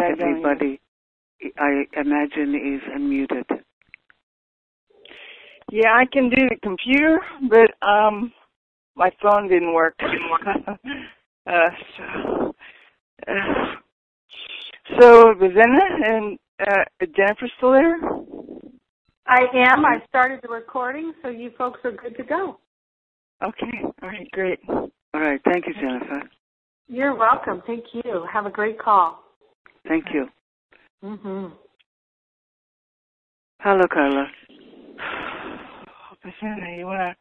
everybody, I imagine, is unmuted. Yeah, I can do the computer, but um, my phone didn't work. uh, so, uh, so Rosanna and uh, Jennifer still there? I am. I started the recording, so you folks are good to go. Okay. All right. Great. All right. Thank you, Jennifer. You're welcome. Thank you. Have a great call. Thank you. Mhm. Hello, Carla. You want to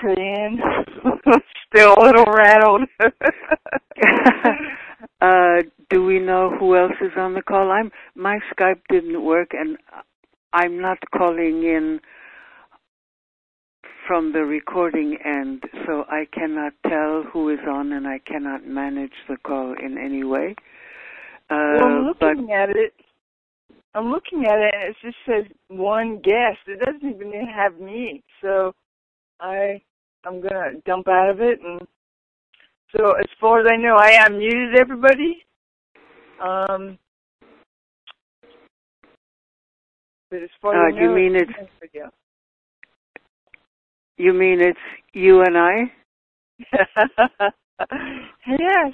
pray in? Still a little rattled. uh, do we know who else is on the call? I'm my Skype didn't work, and I'm not calling in from the recording end, so I cannot tell who is on, and I cannot manage the call in any way. Uh, well, I'm looking but at it. I'm looking at it, and it just says one guest. It doesn't even have me. So I I'm gonna dump out of it, and so as far as I know, I unmuted everybody. Um, but as far Uh, as I you know, mean it's video. you mean it's you and I? yes.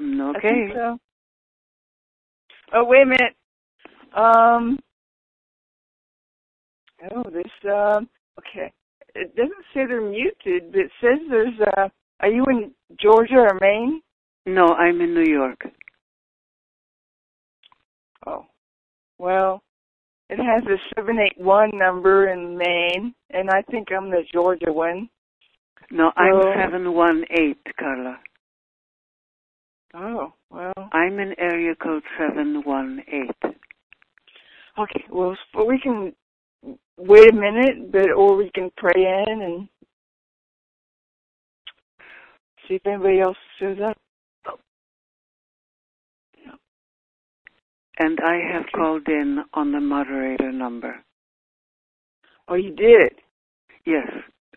Mm, Okay. so. Oh wait a minute. Um. Oh, this. Um. Okay. It doesn't say they're muted, but it says there's. Uh, are you in Georgia or Maine? No, I'm in New York. Oh. Well, it has a seven eight one number in Maine, and I think I'm the Georgia one. No, I'm So- seven one eight, Carla. Oh. Well. I'm in area code seven one eight. Okay. Well, we can wait a minute, but or we can pray in and see if anybody else shows up. And I have called in on the moderator number. Oh, you did. Yes,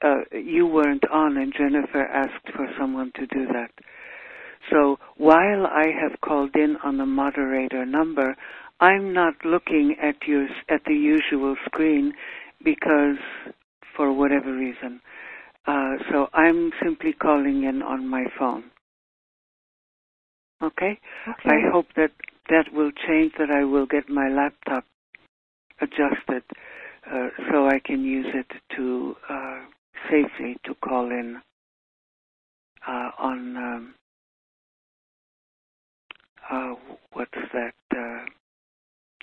uh, you weren't on, and Jennifer asked for someone to do that. So while I have called in on the moderator number, I'm not looking at your at the usual screen because for whatever reason. Uh, so I'm simply calling in on my phone. Okay? Okay. I hope that that will change, that I will get my laptop adjusted uh, so I can use it to uh, safely to call in uh, on um, uh, what's that? Uh,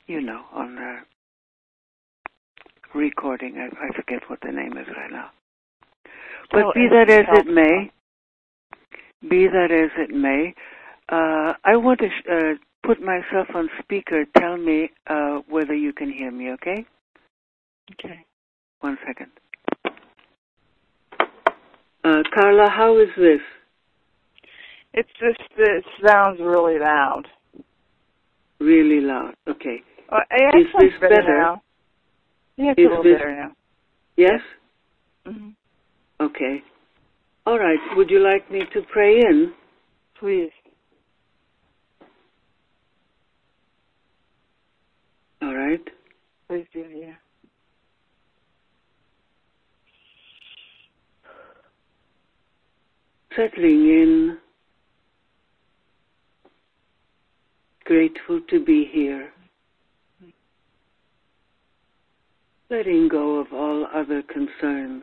you know, on the recording. I, I forget what the name is right now. But Oh, be that as it may, be that as it may, uh, I want to sh- uh, put myself on speaker. Tell me uh, whether you can hear me, okay? Okay. One second. Uh, Carla, how is this? It's just it sounds really loud. Really loud. Okay. Uh, yeah, Is this better, better? now. Yeah, it's Is a little this- better now. Yes? hmm Okay. All right. Would you like me to pray in? Please. All right. Please do, yeah. Settling in. Grateful to be here. Letting go of all other concerns.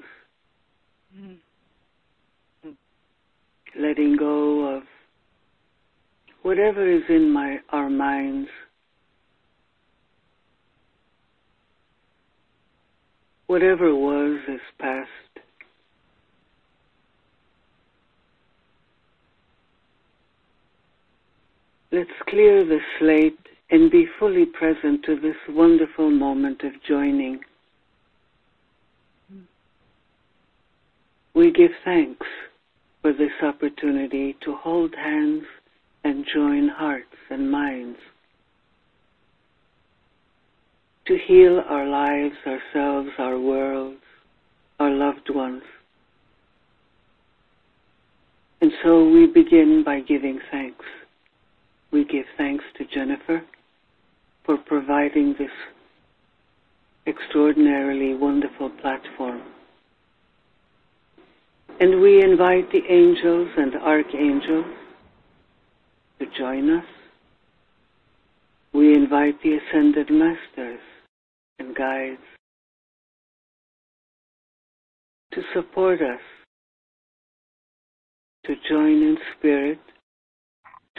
Letting go of whatever is in my our minds. Whatever was is past. Let's clear the slate and be fully present to this wonderful moment of joining. We give thanks for this opportunity to hold hands and join hearts and minds. To heal our lives, ourselves, our worlds, our loved ones. And so we begin by giving thanks. We give thanks to Jennifer. For providing this extraordinarily wonderful platform. And we invite the angels and archangels to join us. We invite the ascended masters and guides to support us, to join in spirit,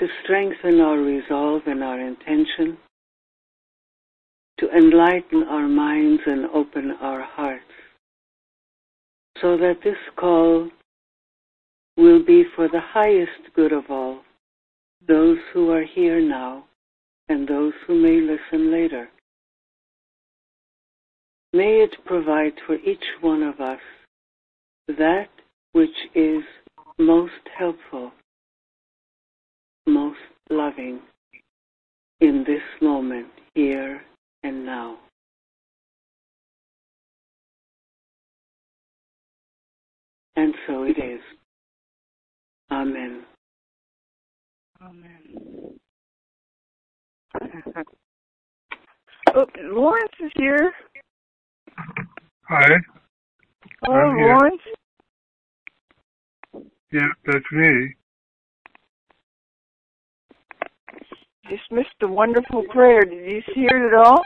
to strengthen our resolve and our intention, to enlighten our minds and open our hearts, so that this call will be for the highest good of all, those who are here now and those who may listen later. May it provide for each one of us that which is most helpful, most loving in this moment, here and now. And so it is. Amen. Amen. oh, Lawrence is here. Hi. Oh, I'm here. Lawrence. Yeah, that's me. Just missed the wonderful prayer. Did you hear it at all?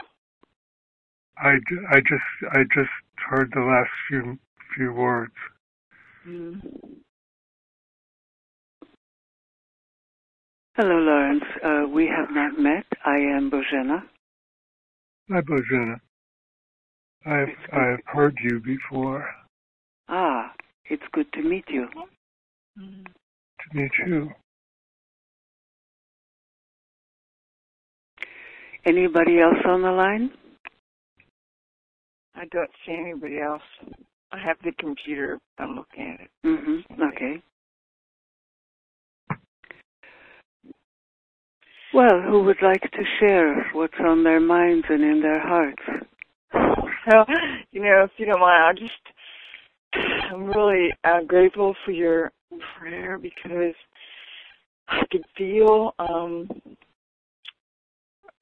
I, I just I just heard the last few few words. Mm. Hello, Lawrence. Uh, we have not met. I am Bojena. Hi, Bojana. I've I've heard you before. Ah, it's good to meet you. To meet you. Anybody else on the line? I don't see anybody else. I have the computer. I'm looking at it. Mm-hmm. Okay. Well, who would like to share what's on their minds and in their hearts? Well, you know, if you don't mind, I'll just, I'm really uh, grateful for your prayer because I could feel um,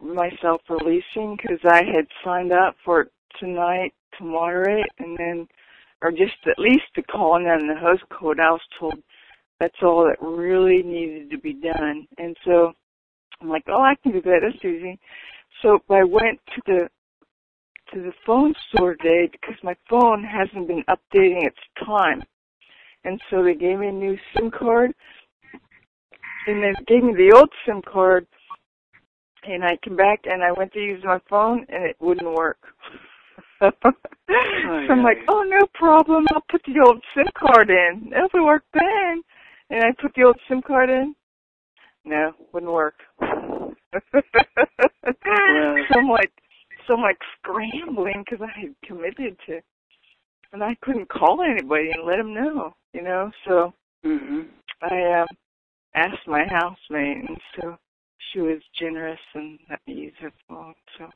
myself releasing because I had signed up for tonight to moderate and then, or just at least to call in on the host code. I was told that's all that really needed to be done. And so I'm like, oh, I can do that. That's easy. So I went to the to the phone store today because my phone hasn't been updating its time. And so they gave me a new SIM card and they gave me the old SIM card and I came back and I went to use my phone and it wouldn't work. so I'm like, oh no problem, I'll put the old SIM card in. It'll work then. And I put the old SIM card in. No, wouldn't work. so I'm like, so I'm like scrambling because I had committed to, and I couldn't call anybody and let them know, you know. So Mm-hmm. I um, asked my housemate, and so she was generous and let me use her phone. So,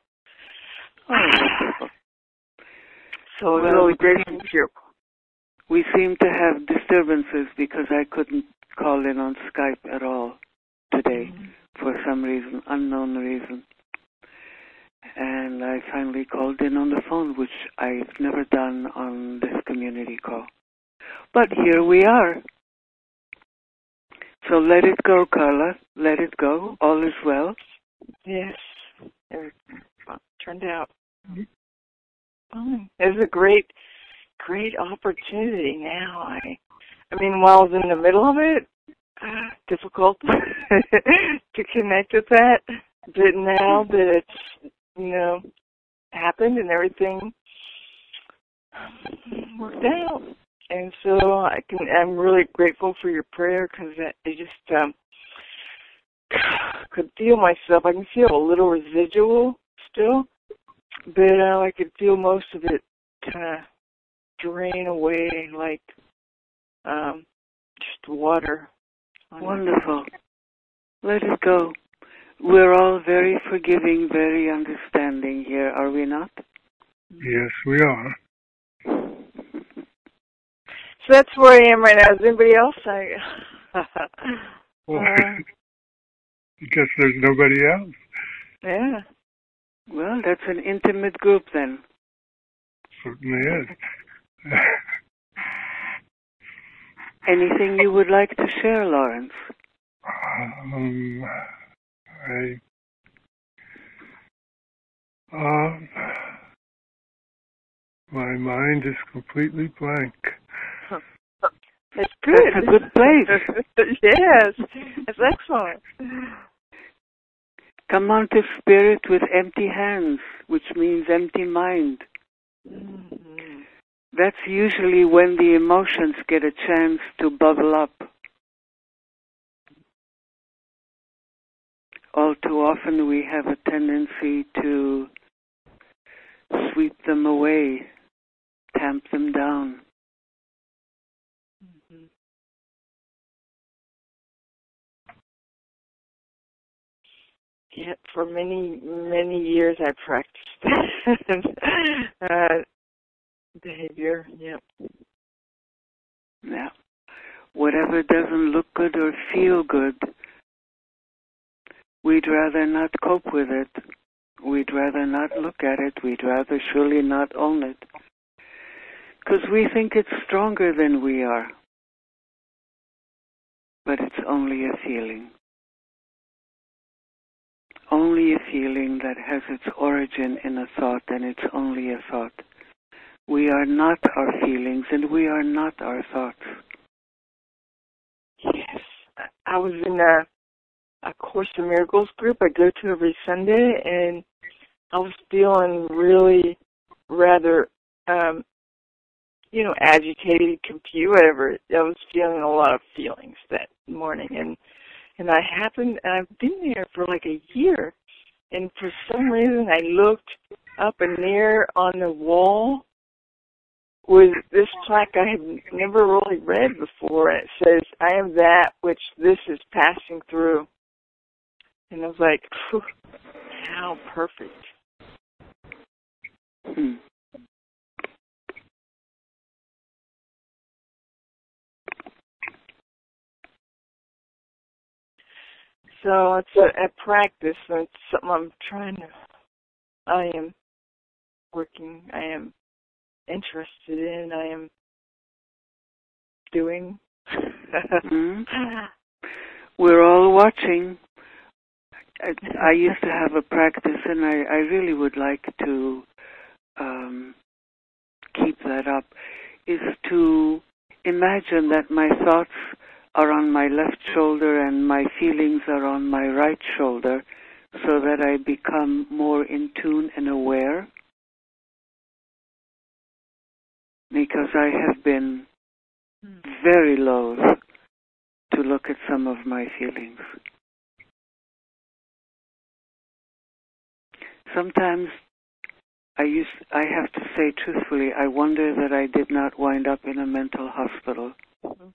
so Well, grateful. We seem to have disturbances because I couldn't call in on Skype at all today mm-hmm. for some reason, unknown reason. And I finally called in on the phone, which I've never done on this community call. But here we are. So let it go, Carla. Let it go. All is well. Yes, everything turned out fine. It was a great, great opportunity. Now I, I mean, while I was in the middle of it, uh, difficult to connect with that. But now that it's, you know, happened and everything worked out, and so I can. I'm really grateful for your prayer because I just um, could feel myself. I can feel a little residual still, but uh, I could feel most of it kind of drain away like um, just water. Wonderful. Let it go. We're all very forgiving, very understanding here, are we not? Yes, we are. So that's where I am right now. Is anybody else? I, Well, Uh, I guess there's nobody else. yeah. Well, that's an intimate group then. Certainly is. Anything you would like to share, Lawrence? Um, I, um, my mind is completely blank. It's good. That's a good place. yes, it's excellent. Come on to spirit with empty hands, which means empty mind. Mhm. That's usually when the emotions get a chance to bubble up. All too often we have a tendency to sweep them away, tamp them down. Yeah, for many many years I practiced uh, behavior. Yep. Yeah. Whatever doesn't look good or feel good, we'd rather not cope with it. We'd rather not look at it. We'd rather surely not own it. Because we think it's stronger than we are. But it's only a feeling. Only a feeling that has its origin in a thought, and it's only a thought. We are not our feelings, and we are not our thoughts. Yes. I- was in a a Course in Miracles group I go to every Sunday and I was feeling really rather um you know, agitated, confused, whatever. I was feeling a lot of feelings that morning and and I happened and I've been there for like a year and for some reason I looked up and there on the wall was this plaque I had never really read before and it says, I am that which this is passing through. And I was like, how perfect. Hmm. So it's a, a practice and it's something I'm trying to I am working I am interested in, I am doing. Hmm? We're all watching. I, I used to have a practice, and I, I really would like to um, keep that up. Is to imagine that my thoughts are on my left shoulder and my feelings are on my right shoulder, so that I become more in tune and aware. Because I have been very loath to look at some of my feelings. Sometimes I used I have to say truthfully, I wonder that I did not wind up in a mental hospital. Mm-hmm.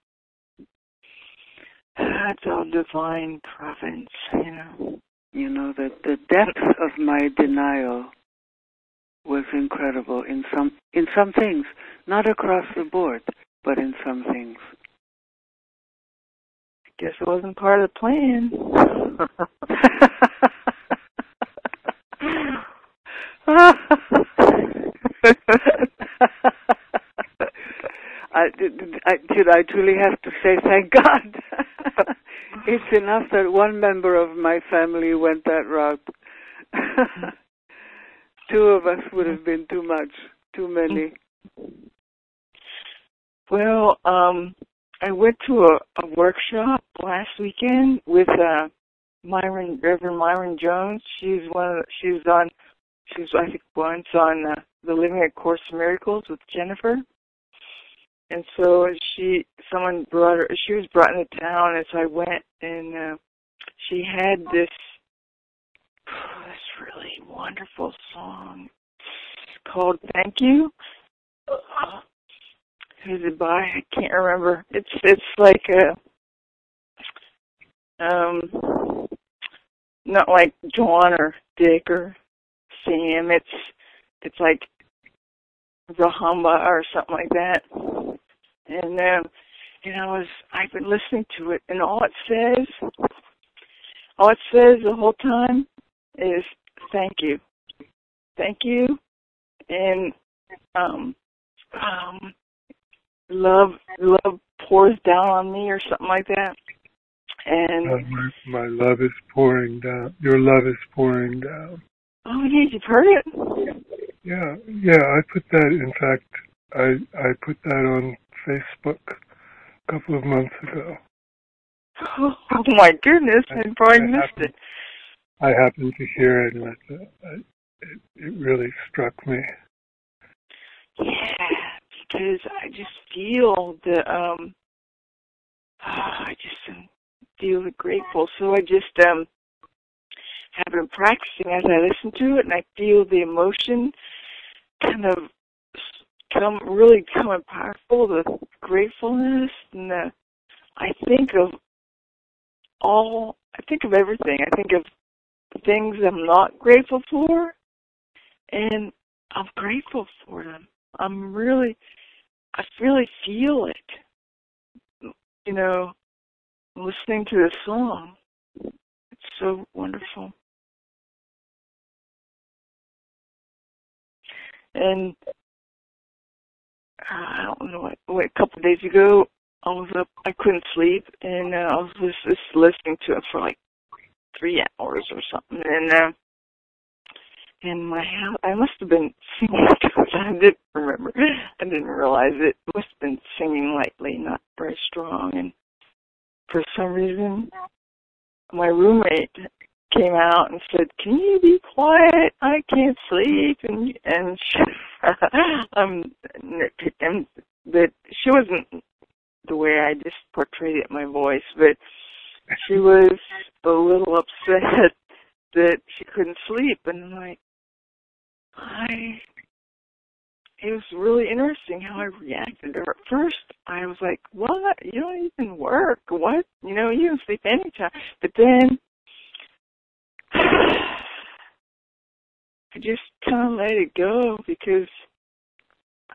That's all divine providence, you know. You know, the the depth of my denial was incredible in some in some things, not across the board, but in some things. Guess it wasn't part of the plan. I, did, I, did I truly have to say thank God? it's enough that one member of my family went that route. Two of us would have been too much, too many. Well, um, I went to a, a workshop last weekend with uh Myron Reverend Myron Jones. She's one of the, she was on she was I think once on uh, the Living a Course in Miracles with Jennifer. And so she someone brought her she was brought into town and so I went and uh she had this this really wonderful song called Thank You. Who's it by? I can't remember. It's it's like a um not like John or Dick or Sam. It's it's like Rahamba or something like that. And um and I was I've been listening to it and all it says all it says the whole time is thank you. thank you, and um, um, love love pours down on me or something like that. And Uh, my, my love is pouring down. Your love is pouring down. oh, yeah, you've heard it. Yeah, yeah. I put that. In fact, I I put that on Facebook a couple of months ago. Oh, my goodness, I probably I missed happened- it. I happened to hear it, and I I, it, it really struck me. Yeah, because I just feel the um, I just feel grateful. So I just um have been practicing as I listen to it, and I feel the emotion kind of come really coming powerful. The gratefulness, and the I think of all. I think of everything. I think of things I'm not grateful for, and I'm grateful for them. I'm really, I really feel it. You know, listening to the song. It's so wonderful. And I don't know what, a couple of days ago I was up I couldn't sleep and uh, I was just, just listening to it for like three hours or something and uh and my house I must have been singing I didn't remember. I didn't realize it. Must have been singing lightly, not very strong and for some reason my roommate came out and said, "Can you be quiet? I can't sleep." And and she, I'm nitpicking, but she wasn't the way I just portrayed it in my voice, but she was a little upset that she couldn't sleep, and I'm like, I. It was really interesting how I reacted. At first, I was like, "What? You don't even work? What? You know, you can sleep anytime." But then I just kind of let it go because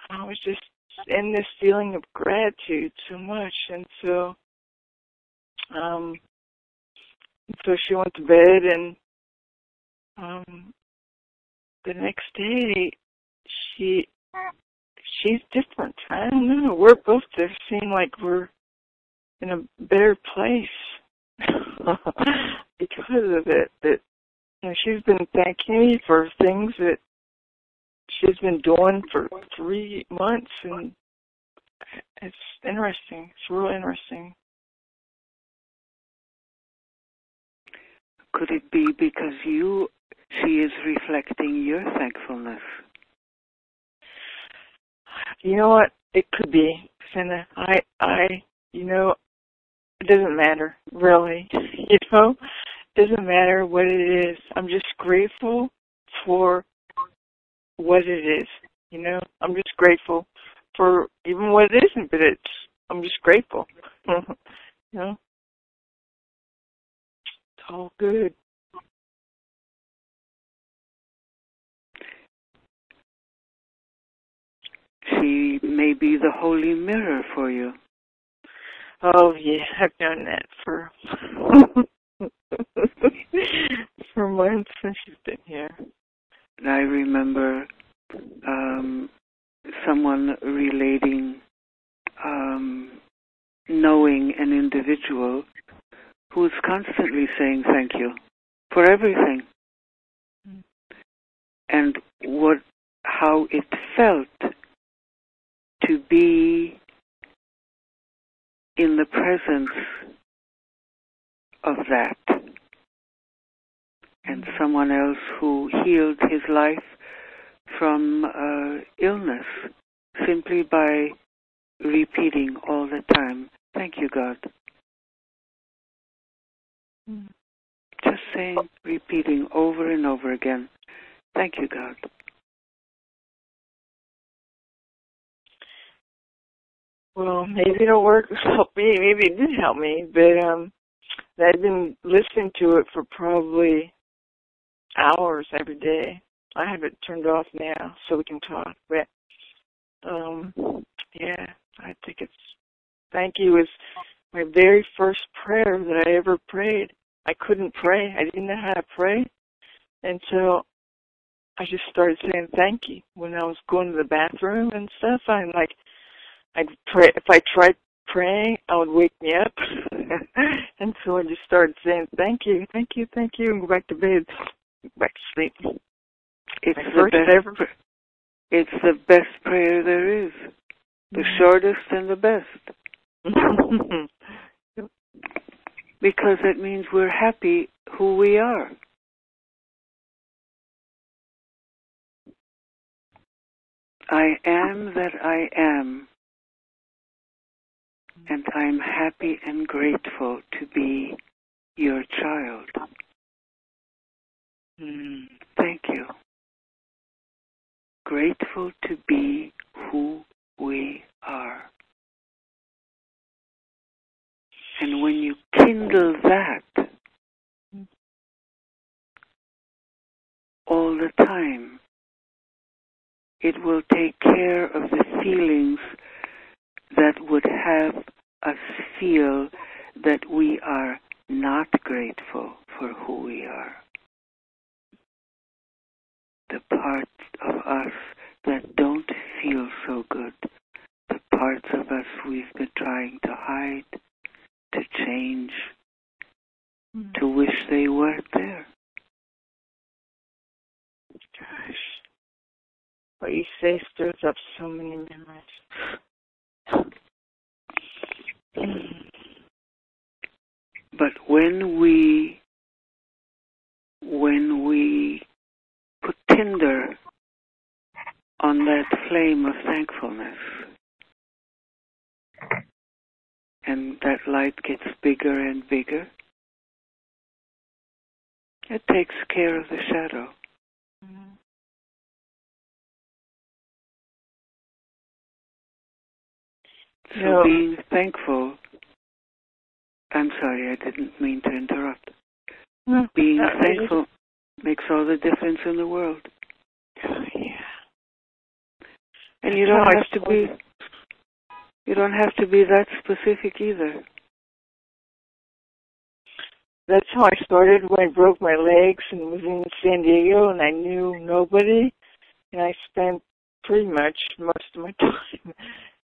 I was just in this feeling of gratitude so much, and so, um, so she went to bed, and um, the next day she she's different. I don't know. We're both there seem like we're in a better place because of it. That know, she's been thanking me for things that she's been doing for three months, and it's interesting. It's real interesting. Could it be because you, she is reflecting your thankfulness? You know what? It could be, Cinda. I, I, you know, it doesn't matter, really. You know, doesn't matter what it is. I'm just grateful for what it is. You know, I'm just grateful for even what it isn't, but it's, I'm just grateful. you know, it's all good. She may be the holy mirror for you. Oh yeah, I've done that for for months since she's been here. And I remember um, someone relating um, knowing an individual who is constantly saying thank you for everything, Mm. and what how it felt to be in the presence of that and someone else who healed his life from uh, illness simply by repeating all the time, Thank you, God. Mm. Just saying, repeating over and over again, Thank you, God. Well, maybe it'll work help me. Maybe it did help me, but um, I've been listening to it for probably hours every day. I have it turned off now so we can talk. But um, yeah, I think it's thank you is my very first prayer that I ever prayed. I couldn't pray. I didn't know how to pray, and so I just started saying thank you when I was going to the bathroom and stuff. I'm like, I'd pray if I tried praying, I would wake me up, and so I just started saying thank you, thank you, thank you, and go back to bed, back to sleep. It's the best. ever. It's the best prayer there is. The shortest and the best. Because it means we're happy who we are. I am that I am. And I'm happy and grateful to be your child. Mm. Thank you. Grateful to be who we are. And when you kindle that all the time, it will take care of the feelings that would have us feel that we are not grateful for who we are. The parts of us that don't feel so good, the parts of us we've been trying to hide, to change, hmm. to wish they weren't there. Gosh. What you say stirs up so many memories. But when we when we tinder on that flame of thankfulness and that light gets bigger and bigger, it takes care of the shadow. Mhm. So No. being thankful, I'm sorry, I didn't mean to interrupt. No, Being thankful makes all the difference in the world. Oh, yeah. And you don't I have to be you don't have to be that specific either. That's how I started when I broke my legs and was in San Diego and I knew nobody. And I spent pretty much most of my time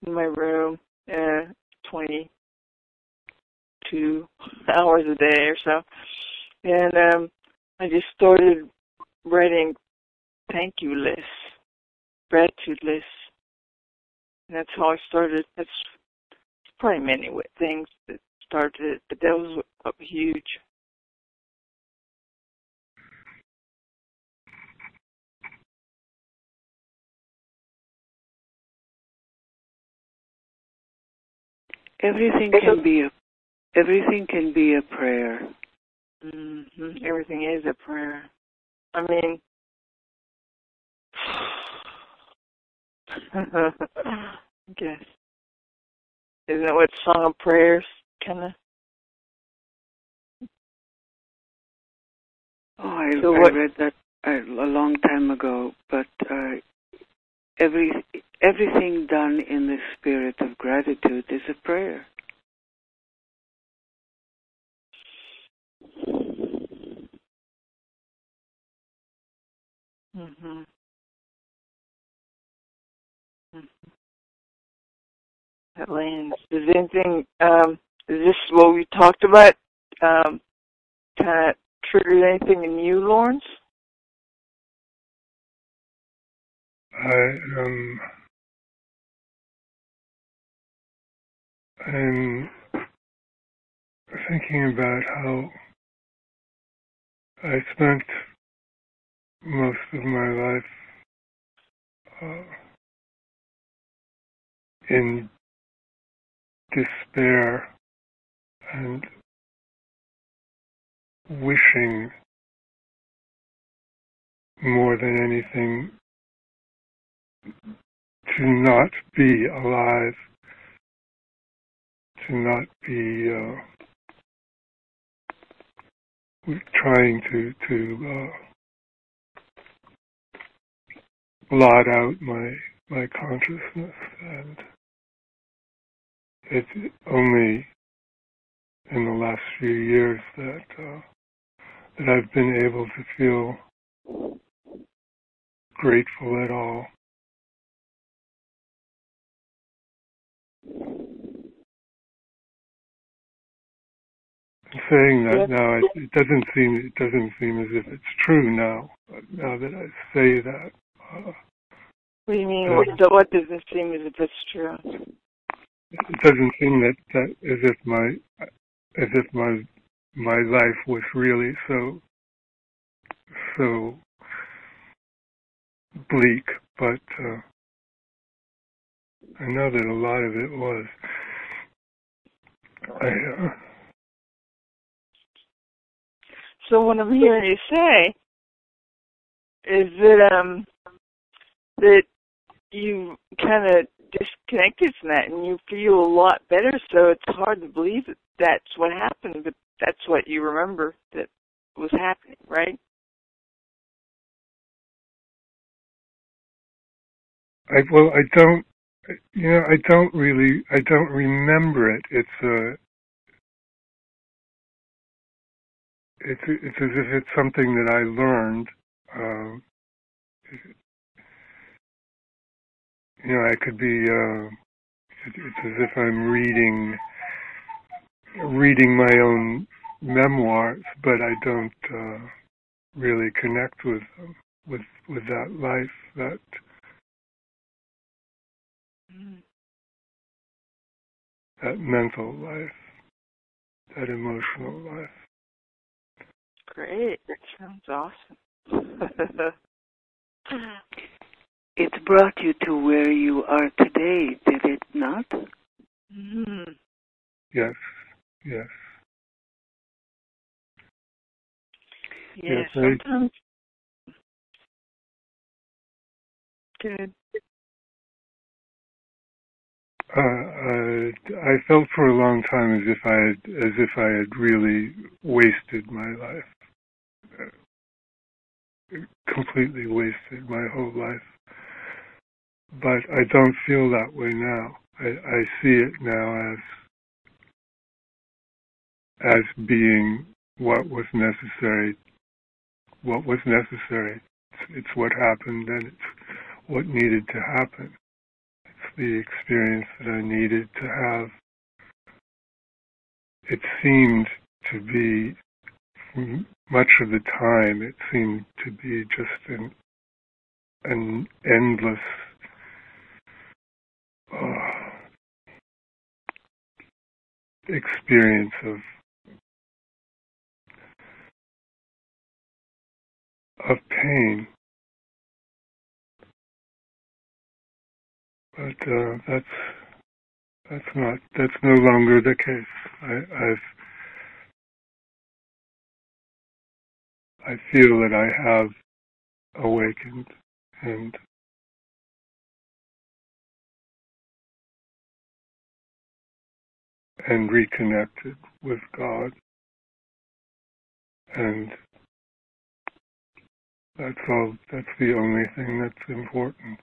in my room, uh, 22 hours a day or so. And um, I just started writing thank you lists, gratitude lists. And that's how I started. That's probably many things that started it, but that was huge. Everything can be a everything can be a prayer. Hmm Everything is a prayer. I mean, I guess. Isn't that what Song of Prayers kind of? Oh, I, So I what- read that a, a long time ago, but uh, every everything done in the spirit of gratitude is a prayer. Hmm That lands. Does anything? Um, is this what we talked about? Um, kind of triggered anything in you, Lawrence? I um I'm thinking about how I spent most of my life uh, in despair and wishing more than anything to not be alive, to not be uh, trying to to uh, blot out my my consciousness, and it's only in the last few years that uh, that I've been able to feel grateful at all. saying that now, it, it, doesn't seem it doesn't seem as if it's true now. Now that I say that. Uh, what do you mean? Uh, what, what doesn't seem as if it's true? It doesn't seem that, that as if my as if my my life was really so so bleak, but uh, I know that a lot of it was. I, uh, so what I'm hearing you say is that um that you kind of disconnected from that and you feel a lot better. So it's hard to believe that that's what happened, but that's what you remember that was happening, right? I well, I don't. You know, I don't really. I don't remember it. It's a. Uh, it's it's as if it's something that I learned. Um, you know, I could be. Uh, it's as if I'm reading reading my own memoirs, but I don't uh, really connect with them, with with that life, that mm. that mental life, that emotional life. Great. That sounds awesome. it brought you to where you are today, did it not? Mm-hmm. Yes. Yes. Yeah, yes, sometimes. Good. Uh, uh, I felt for a long time as if I had, as if I had really wasted my life completely wasted my whole life. But I don't feel that way now. I, I see it now as as being what was necessary. What was necessary. It's, it's what happened, and it's what needed to happen. It's the experience that I needed to have. It seemed to be much of the time it seemed to be just an an endless experience of of pain. But uh, that's that's not that's no longer the case. I, I've I feel that I have awakened and and reconnected with God. And that's all that's the only thing that's important.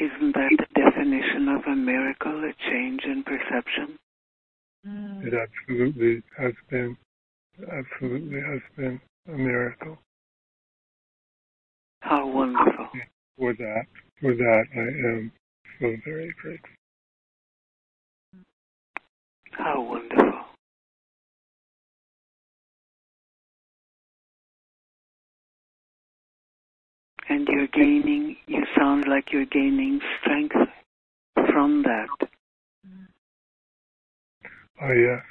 Isn't that the definition of a miracle, a change in perception? Mm. It absolutely has been absolutely has been a miracle. How wonderful. For that, for that I am so very grateful. How wonderful. And you're gaining, you sound like you're gaining strength from that. Oh, yes,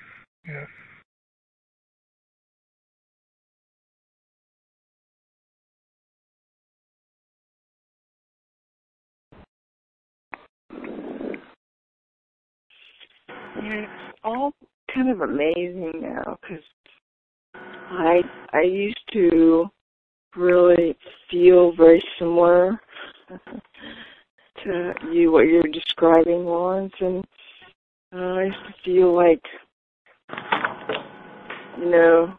yes. All kind of amazing now because I I used to really feel very similar to you what you're describing, Lawrence, and uh, I used to feel like you know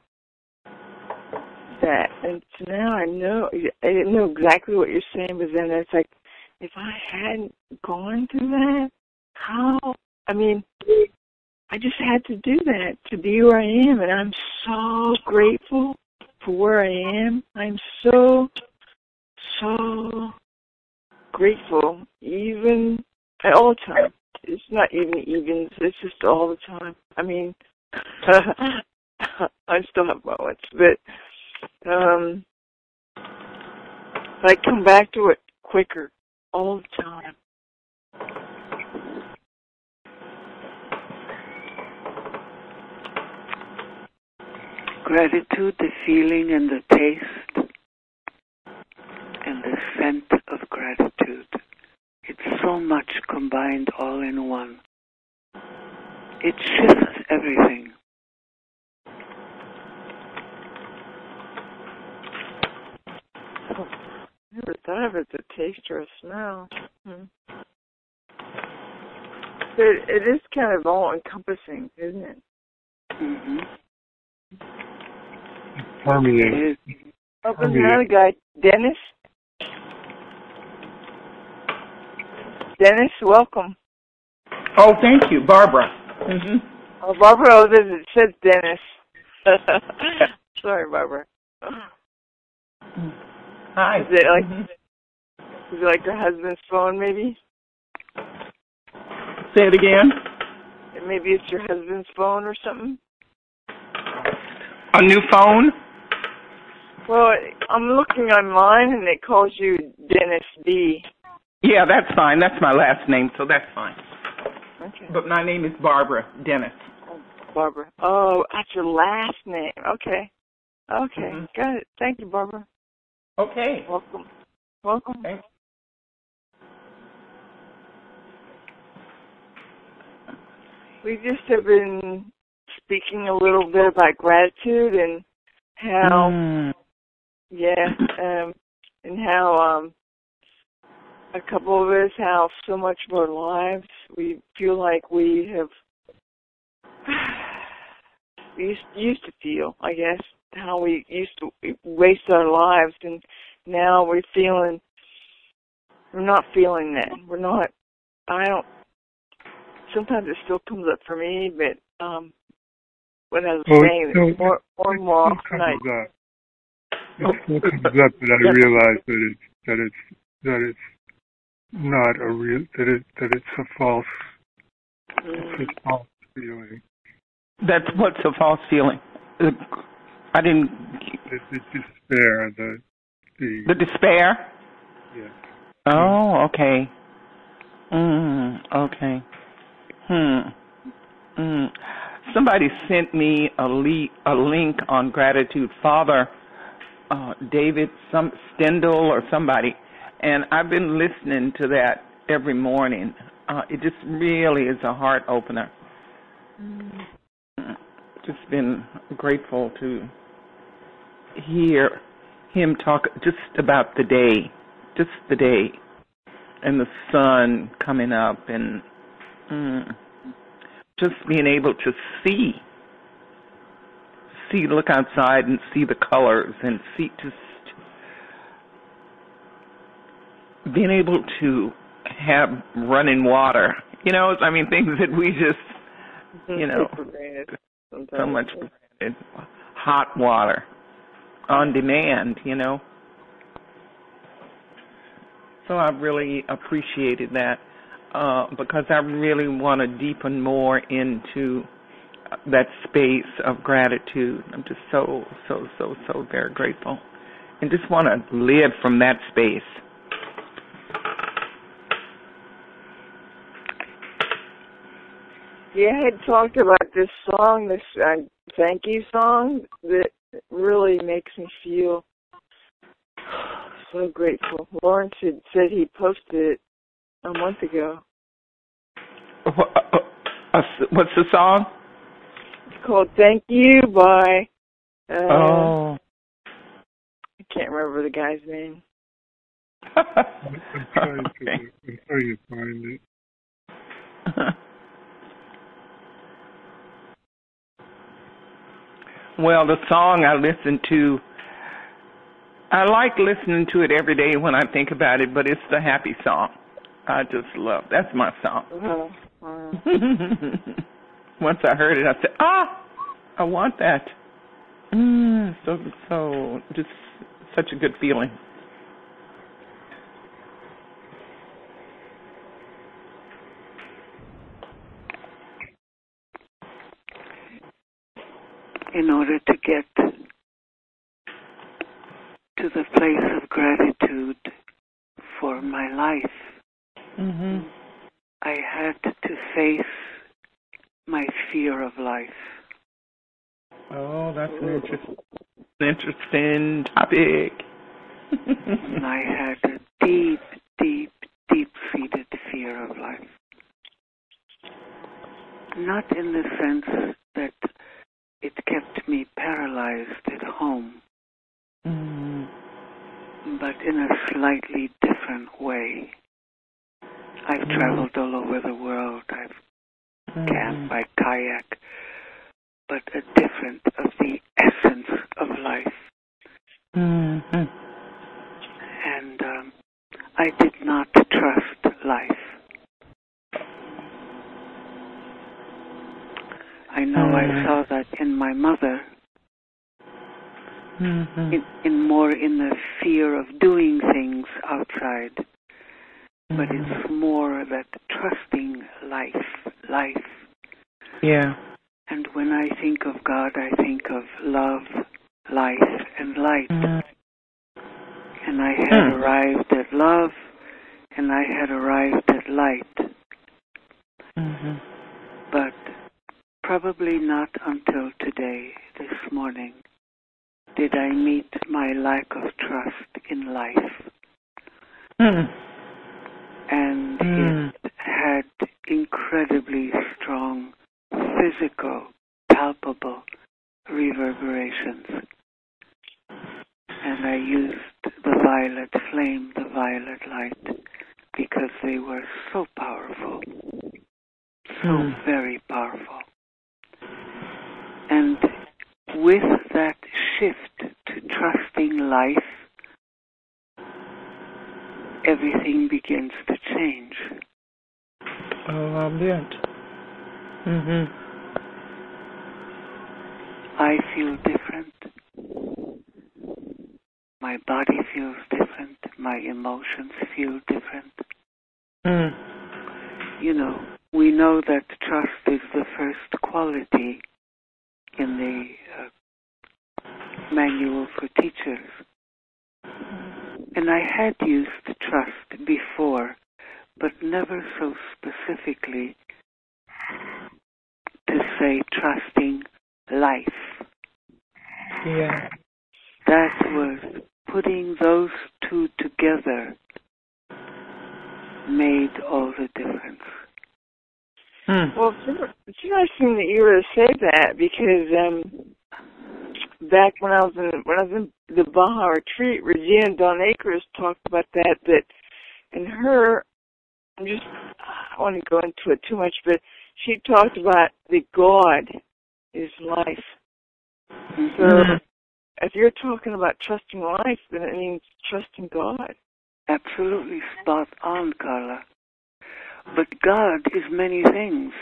that, and so now I know I didn't know exactly what you're saying, but then it's like if I hadn't gone through that, how I mean, I just had to do that to be where I am, and I'm so grateful for where I am. I'm so so grateful, even at all times. It's not even even. it's just all the time. I mean, I still have moments, but um, I come back to it quicker all the time. Gratitude, the feeling and the taste and the scent of gratitude. It's so much combined all in one. It shifts everything. Oh, never thought of it as a taste or a smell. Hmm. But it is kind of all encompassing, isn't it? Mm-hmm. Permeate. Oh, there's another guy, Dennis. Dennis, welcome. Oh, thank you, Barbara. hmm Oh, Barbara, oh, this- it says Dennis. Sorry, Barbara. Hi. Is it like Mhm. is it like your husband's phone? Maybe. Say it again. Maybe it's your husband's phone or something. A new phone? Well, I'm looking online and it calls you Dennis D. Yeah, that's fine. That's my last name, so that's fine. Okay. But my name is Barbara Dennis. Barbara. Oh, that's your last name. Okay. Okay. Mhm. Got it. Thank you, Barbara. Okay. Welcome. Welcome. Thanks. We just have been speaking a little bit about gratitude and how Mm. Yeah, um and how um a couple of us how so much of our lives we feel like we have we used, used to feel, I guess, how we used to waste our lives and now we're feeling we're not feeling that. We're not I don't sometimes it still comes up for me, but um when I was Oh, saying still- it's more more and more often I up. It comes up, but I realize that it's that it's that it's not a real that it that it's a false it's a false feeling. That's what's a false feeling. I didn't. It's the despair, the the The despair. yeah. Oh, okay. Mm, okay. Hmm. Mm. Somebody sent me a, le- a link on gratitude. Father uh, David some Stendal or somebody, and I've been listening to that every morning. Uh, it just really is a heart opener. Mm. Just been grateful to hear him talk just about the day, just the day, and the sun coming up, and mm, just being able to see, see, look outside and see the colors, and see just being able to have running water. You know, I mean, things that we just you know, take for granted so much hot water on demand, you know. So I really appreciated that uh, because I really want to deepen more into that space of gratitude. I'm just so, so, so, so very grateful and just want to live from that space. Yeah, I had talked about this song, this uh, thank you song that really makes me feel so grateful. Lawrence had said he posted it a month ago. Uh, uh, What's the song? It's called "Thank You" by uh, Oh. I can't remember the guy's name. I'm trying to okay. I'm trying to find it. well, the song I listen to, I like listening to it every day when I think about it, but it's the happy song. I just love. That's my song. Uh, uh, once I heard it, I said, ah, I want that. Mm, so, so just such a good feeling. In order to get to the place of gratitude for my life, mm-hmm. I had to face my fear of life. Oh, that's an interesting, interesting topic. I had a deep, deep, deep seated fear of life. Not in the sense that it kept me paralyzed at home, Mhm. but in a slightly different way. I've Mhm. traveled all over the world. I've camped Mhm. by kayak, but a different of the essence of life. Mhm. And um, I did not trust life. I know I Mm. saw that in my mother, Mhm. in, in more in the fear of doing things outside, but it's more that trusting life, life. Yeah. And when I think of God, I think of love, life, and light. Mhm. And I had Hmm. arrived at love, and I had arrived at light. Mhm. But probably not until today, this morning, did I meet my lack of trust in life. Mhm. And Mm. it had incredibly strong physical, palpable reverberations. And I used the violet flame, the violet light, because they were so powerful, so Mm. very powerful. And with that shift to trusting life, everything begins to change. Oh, I bet. Mhm. I feel different. My body feels different. My emotions feel different. Mm. You know, we know that trust is the first quality in the uh, manual for teachers. And I had used trust before, but never so specifically to say trusting life. Yeah. That was putting those two together made all the difference. Mm. Well, it's inter- it's interesting that you were to say that because um, back when I was in when I was in the Baja retreat, Regina Dawn Akers talked about that. That in her, I'm just I don't want to go into it too much, but she talked about the God is life. So Mhm. Mm-hmm. if you're talking about trusting life, then it means trusting God. Absolutely spot on, Carla. But God is many things.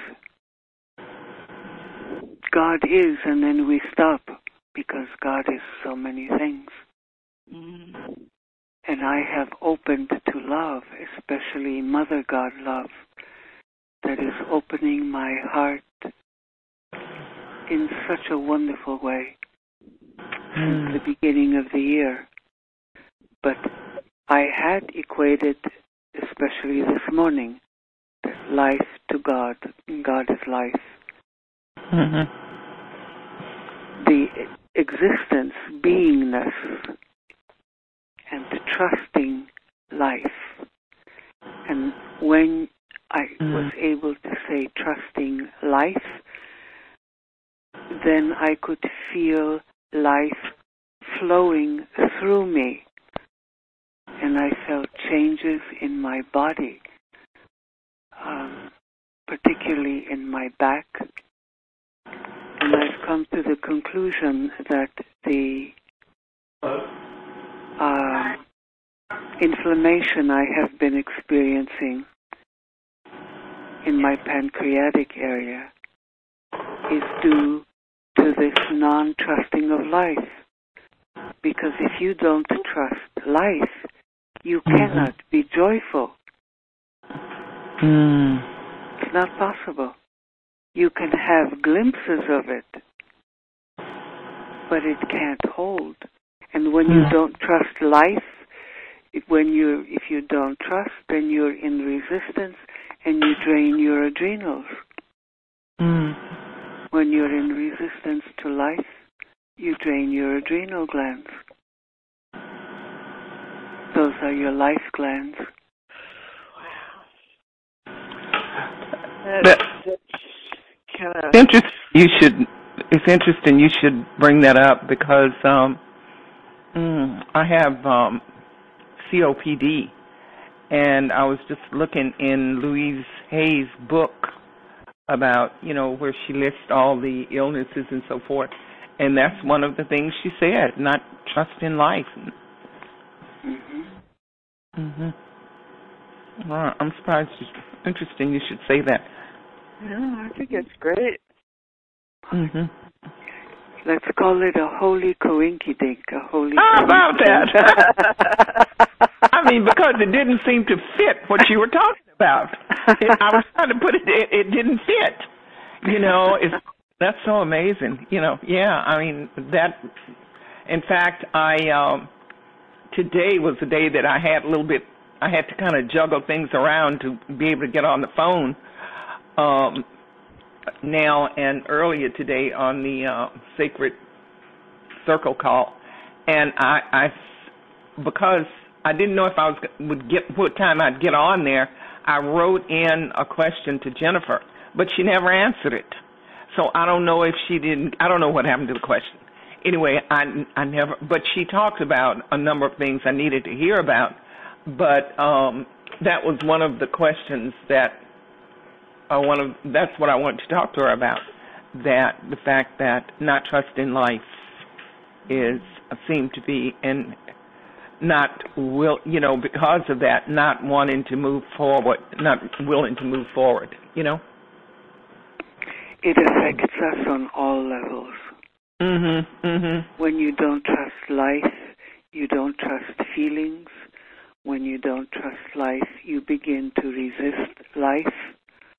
God is, and then we stop because God is so many things. Mm. And I have opened to love, especially Mother God love, that is opening my heart in such a wonderful way since Mm. the beginning of the year. But I had equated, especially this morning, life to God, God is life. Mhm. The existence, beingness, and trusting life. And when I was able to say trusting life, then I could feel life flowing through me. And I felt changes in my body, um, particularly in my back. And I've come to the conclusion that the uh, inflammation I have been experiencing in my pancreatic area is due to this non trusting of life. Because if you don't trust life, you Mhm. cannot be joyful. Mm. It's not possible. You can have glimpses of it, but it can't hold. And when you Mm. don't trust life, if- when you if you don't trust, then you're in resistance and you drain your adrenals. Mm. When you're in resistance to life, you drain your adrenal glands. Those are your life glands. That's, But- that's kind of It's interesting. You should. It's interesting. You should bring that up because um, mm, I have um, COPD, and I was just looking in Louise Hay's book about you know where she lists all the illnesses and so forth, and that's one of the things she said: not trust in life. hmm hmm Well, I'm surprised. Interesting. You should say that. Yeah, I think it's great. hmm Let's call it a holy coinkydink, a holy. How about that? I mean, because it didn't seem to fit what you were talking about. It, I was trying to put it, it, it didn't fit. You know, it's that's so amazing. You know, yeah. I mean, that. In fact, I um today was the day that I had a little bit. I had to kind of juggle things around to be able to get on the phone. Um, now and earlier today on the uh, sacred circle call, and I, I because I didn't know if I was would get what time I'd get on there. I wrote in a question to Jennifer, but she never answered it. So I don't know if she didn't. I don't know what happened to the question. Anyway, I I never. But she talked about a number of things I needed to hear about. But um, that was one of the questions that I one of. That's what I wanted to talk to her about. That the fact that not trusting life is seemed to be and not will you know because of that not wanting to move forward not willing to move forward you know It affects us on all levels. mhm mhm When you don't trust life, you don't trust feelings. When you don't trust life, you begin to resist life.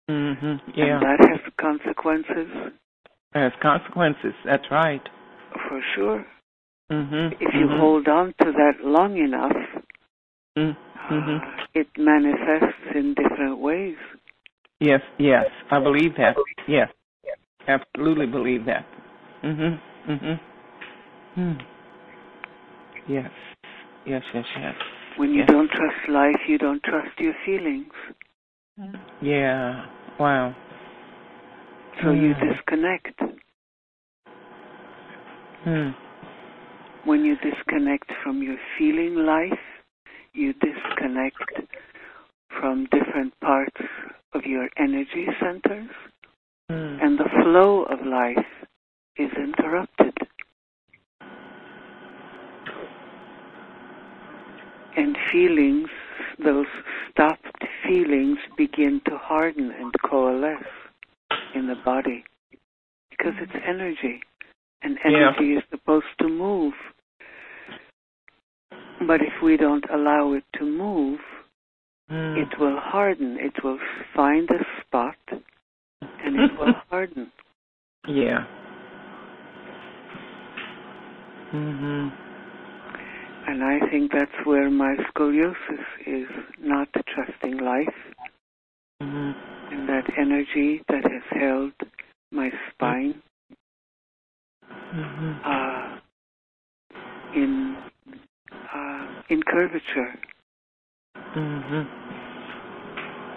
Mhm yeah And that has consequences, Has consequences that's right for sure. mhm If you mhm. hold on to that long enough, mm mhm uh, it manifests in different ways. yes yes i believe that yes absolutely believe that mhm mhm hmm. yes yes yes yes When you Yeah. don't trust life, you don't trust your feelings. Yeah wow So you Mm. disconnect. hmm When you disconnect from your feeling life, you disconnect from different parts of your energy centers, hmm and the flow of life is interrupted. And feelings, those stopped feelings, begin to harden and coalesce in the body because it's energy, and Yeah. energy is supposed to move. But if we don't allow it to move, Hmm. it will harden. It will find a spot and it will harden. Yeah. Mhm. And I think that's where my scoliosis is not trusting life Mhm. and that energy that has held my spine Mhm. uh, in uh, in curvature. Mhm.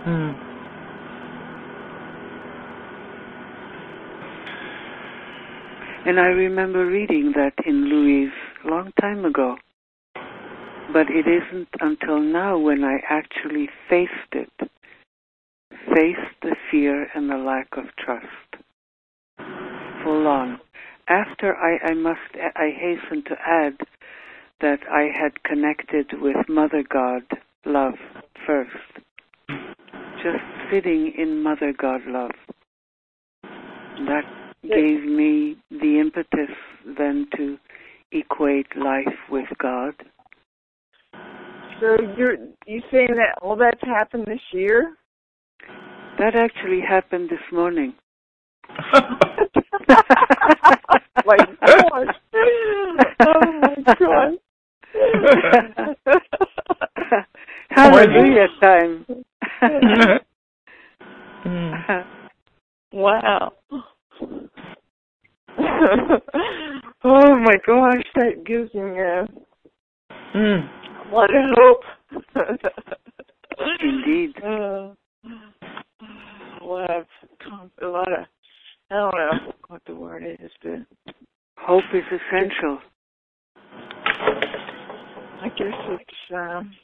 Hmm. And I remember reading that in Louise a long time ago. But it isn't until now when I actually faced it, faced the fear and the lack of trust. Full on. After I, I must, I hasten to add that I had connected with Mother God love first. Just sitting in Mother God love. That gave me the impetus then to equate life with God. So you're you saying that all that's happened this year? That actually happened this morning. like gosh. oh my god. Hallelujah time. Mm. wow. oh my gosh, that gives me a Mm. Lot of hope. Indeed. Uh, a lot of, a lot of, I don't know what the word is, but Hope is essential. I guess it's, um,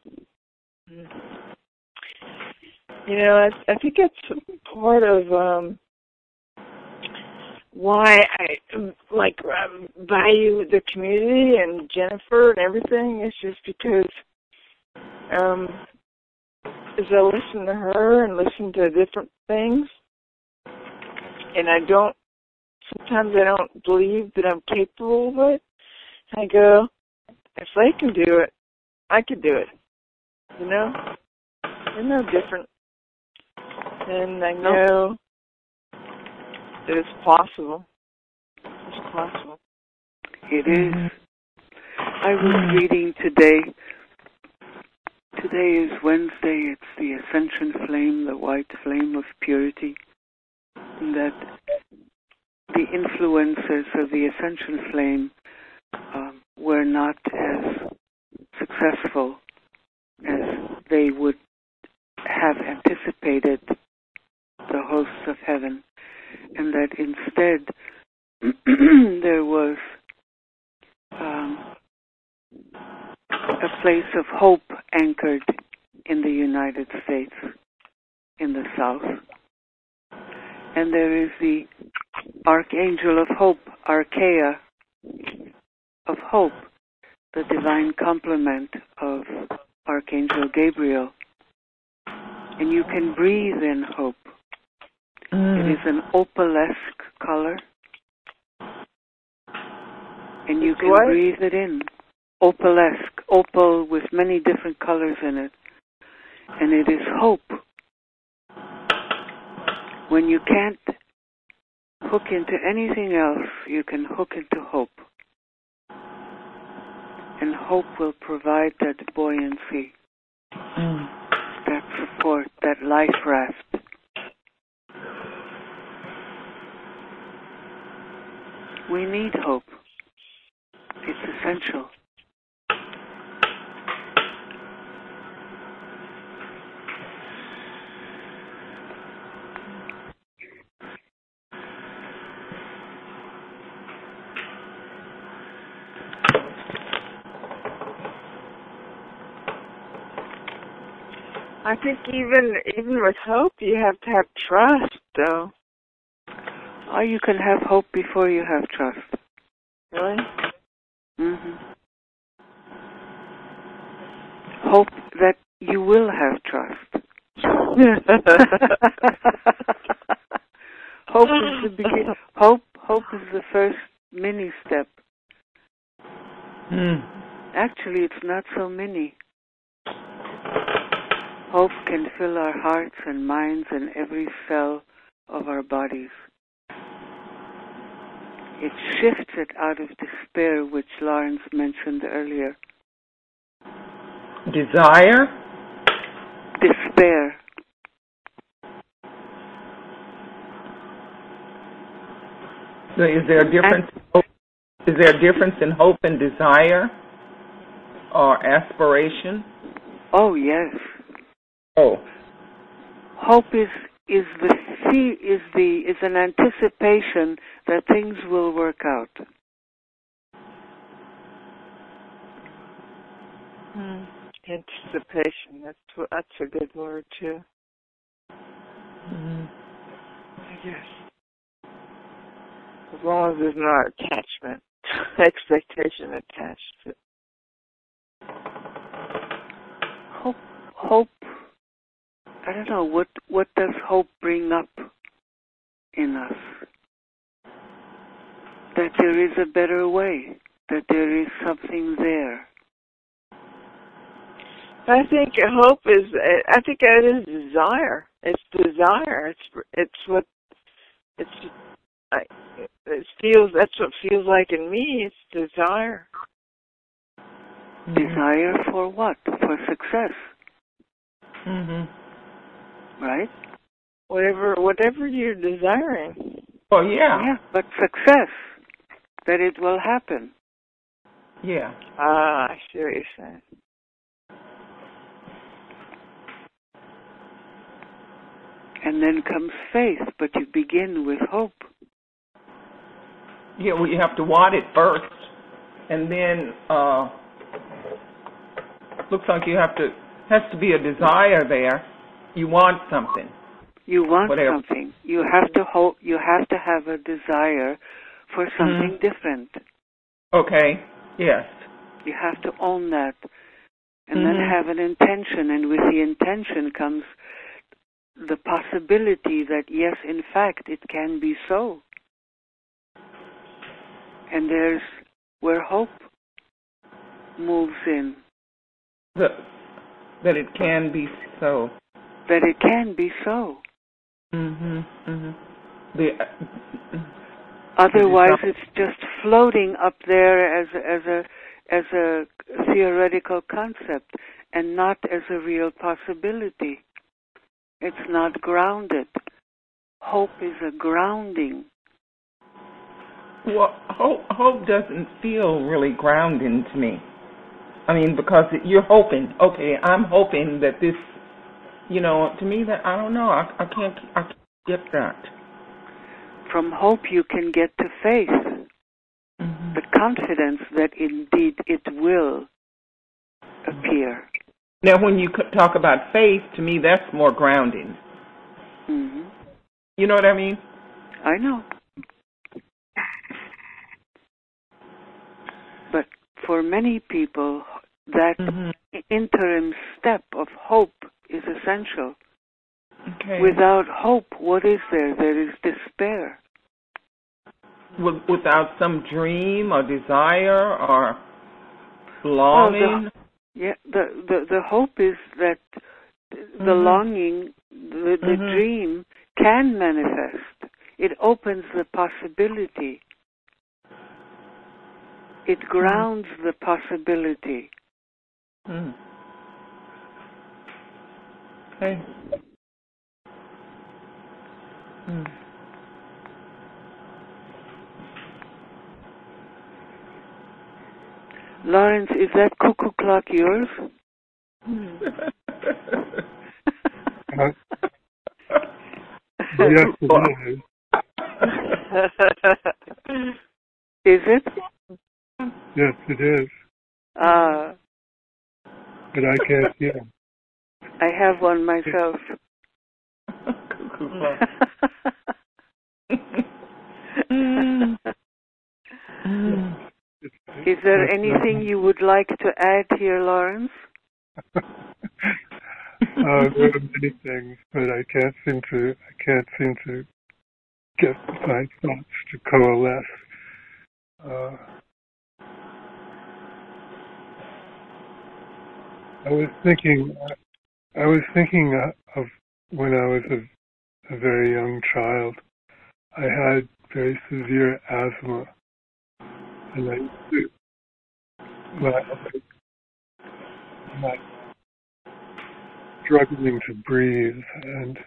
you know, I, I think it's part of um, why I like um, value the community and Jennifer and everything. It's just because um, as I listen to her and listen to different things, and I don't. Sometimes I don't believe that I'm capable of it. I go, if they can do it, I could do it. You know, they're no different, and I know that it's possible. It's possible. It is. I was reading today. Today is Wednesday. It's the ascension flame, the white flame of purity. And that the influences of the ascension flame um, were not as successful as they would have anticipated the hosts of heaven, and that instead there was um, a place of hope anchored in the United States, in the South. And there is the Archangel of Hope, Archeia of Hope, the divine complement of Archangel Gabriel. And you can breathe in hope. Is an opalesque color. And you can What? breathe it in. Opalesque, opal with many different colors in it. And it is hope. When you can't hook into anything else, you can hook into hope. And hope will provide that buoyancy, Mm. that support, that life raft. We need hope. It's essential. I think even even with hope, you have to have trust, though. Or you can have hope before you have trust. Really? hmm Hope that you will have trust. hope is the begin- hope hope is the first mini step. Mm. Actually, it's not so many. Hope can fill our hearts and minds and every cell of our bodies. It shifts it out of despair, which Lawrence mentioned earlier. Desire. Despair. So is there a difference? Is there a difference in hope and desire, or aspiration? Oh yes. Oh. Hope is is the see is the is an anticipation that things will work out. Hmm. Anticipation. That's that's a good word too. Mm. I guess. As long as there's not attachment, expectation attached to it. Hope hope I don't know what what does hope bring up in us? That there is a better way, that there is something there. I think hope is. I think it is desire. It's desire. It's it's what it's. I, it feels. That's what feels like in me. It's desire. Desire for what? For success, Mhm. Right? Whatever whatever you're desiring. Well, yeah. Yeah, but success, that it will happen. Yeah. Ah, I see what you're saying. And then comes faith, but you begin with hope. Yeah, well, you have to want it first, and then uh, looks like you have to has to be a desire there. You want something. You want Whatever. something. You have to hope. You have to have a desire for something Mhm. different. Okay. Yes. You have to own that, and then Mhm. have an intention. And with the intention comes the possibility that yes, in fact, it can be so. And there's where hope moves in. The, that it can be so. That it can be so. Mhm. Mhm. The. Otherwise, it's just floating up there as a, as a as a theoretical concept and not as a real possibility. It's not grounded. Hope is a grounding. Well, hope hope doesn't feel really grounding to me. I mean, because you're hoping. Okay, I'm hoping that this. You know, to me that I don't know. I, I can't. I can't get that. From hope, you can get to faith, Mhm. the confidence that indeed it will appear. Now, when you talk about faith, to me that's more grounding. hmm You know what I mean? I know. But for many people, that Mhm. interim step of hope is essential. Okay. Without hope, what is there? There is despair. With, without some dream or desire or longing. Yeah, the the, the hope is that the Mhm. longing, the, the Mhm. dream can manifest. It opens the possibility. It grounds the possibility. Mm. Okay. Mm. Lawrence, is that cuckoo clock yours? Uh, yes, it is. Is it? Yes, it is. Uh, But I can't hear. I have one myself. Cuckoo clock. It's, Is there anything you would like to add here, Lawrence? uh, there are many things, but I can't seem to. I can't seem to get my thoughts to coalesce. Uh, I was thinking. I was thinking uh, of when I was a, a very young child. I had very severe asthma, and I used to. My, my struggling to breathe and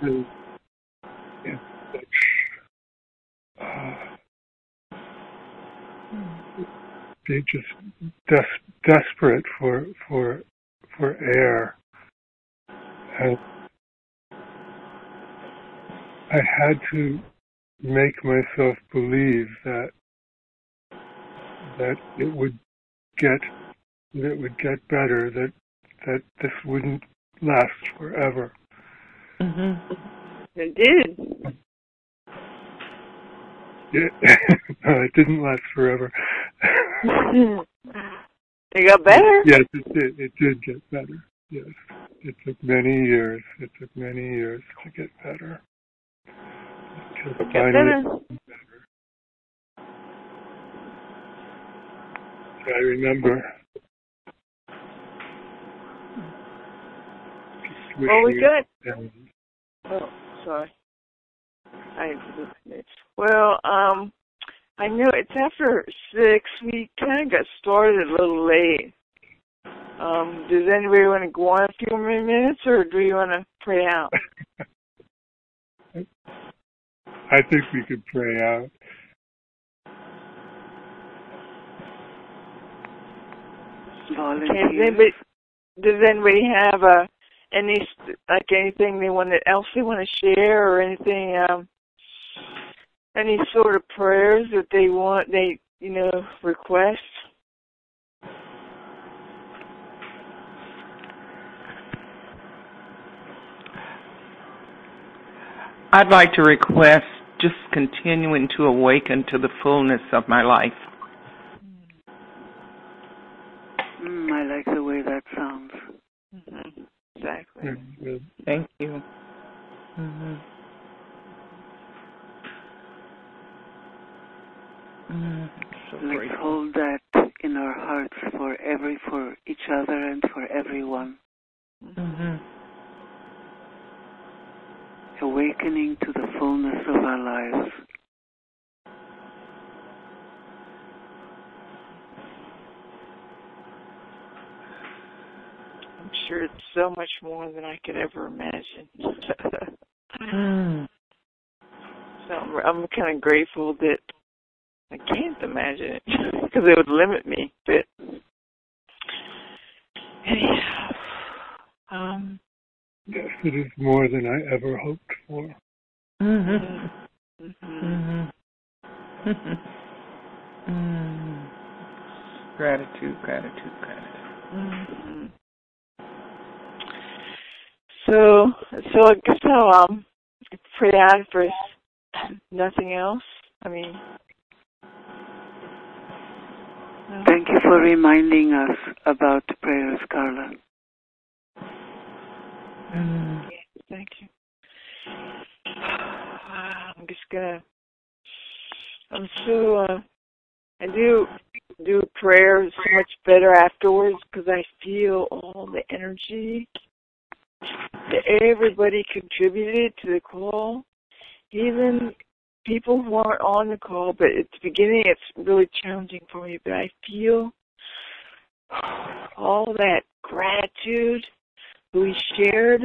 and it's such uh, they just des- desperate for for for air and I had to make myself believe that that it would get that it would get better that that this wouldn't last forever. Mhm. It did. It, no, it didn't last forever. it got better. yes, it did. It did get better. Yes, it took many years. It took many years to get better. Finally better. I remember. Well, we it ended. Oh, sorry. I well, um, I know it's after six. We kind of got started a little late. Um, does anybody want to go on a few more minutes, or do you want to pray out? I think we could pray out. Okay, does anybody, does anybody have uh, any like anything they want to, else they want to share, or anything, um, any sort of prayers that they want they you know request? I'd like to request just continuing to awaken to the fullness of my life. Mm, I like the way that sounds. hmm Exactly. Yeah, good. Thank you. hmm Mm, so Let's grateful. hold that in our hearts for every, for each other and for everyone. hmm Awakening to the fullness of our lives. I'm sure it's so much more than I could ever imagine. Mm. so I'm, I'm kind of grateful that I can't imagine it because it would limit me. But anyhow, um, Yes, it is more than I ever hoped for. Mhm. mhm. Mhm. Mm. Gratitude, gratitude, gratitude. Mhm. So, so I guess I'll um pray out for nothing else. I mean, no. Thank you for reminding us about prayers, Carla. Mm. Thank you. I'm just gonna. I'm so. Uh, I do do prayer so much better afterwards because I feel all the energy that everybody contributed to the call, even people who aren't on the call. But at the beginning, it's really challenging for me. But I feel all that gratitude we shared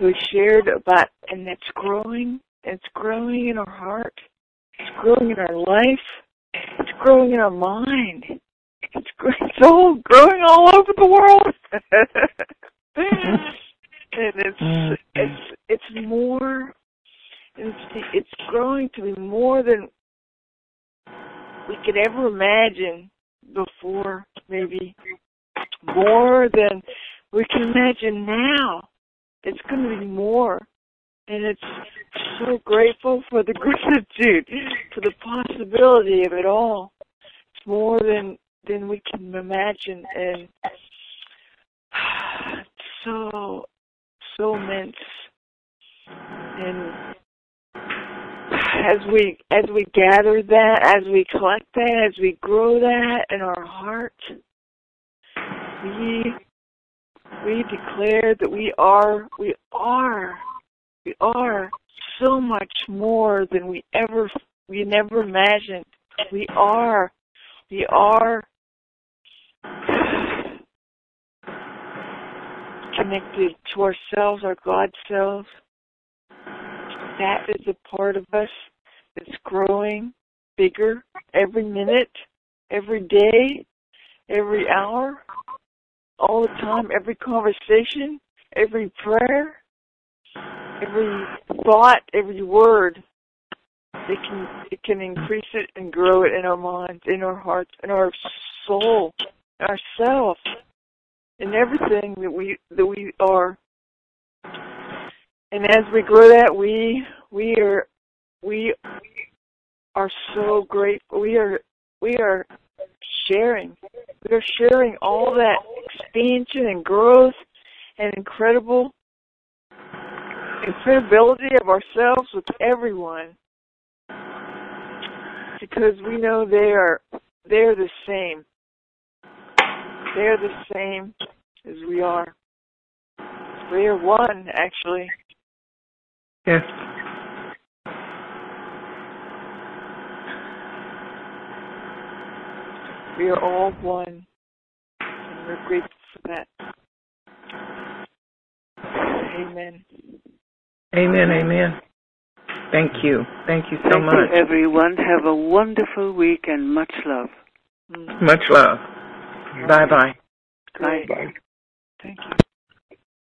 we shared about and it's growing it's growing in our heart it's growing in our life it's growing in our mind it's, it's all growing all over the world and it's mm-hmm. it's it's more it's growing to be more than we could ever imagine before maybe more than we can imagine now. It's going to be more. And it's so grateful for the gratitude, for the possibility of it all. It's more than than we can imagine, and so so immense. And as we as we gather that, as we collect that, as we grow that in our heart, we we declare that we are we are we are so much more than we ever we never imagined. We are we are connected to ourselves, our God selves. That is a part of us that's growing bigger every minute, every day, every hour, all the time, every conversation, every prayer, every thought, every word. It can it can increase it and grow it in our minds, in our hearts, in our soul, in ourself, in everything that we that we are. And as we grow that, we we are we are so grateful. We are we are sharing. We are sharing all that expansion and growth and incredible incredibility of ourselves with everyone because we know they are they're the same. They're the same as we are. We are one, actually. Yes. We are all one. And we're grateful for that. Amen. Amen. Amen. Thank you. Thank you so Thank much. you, everyone. Have a wonderful week and much love. Much love. Mm. Bye bye. great. Bye. Thank you.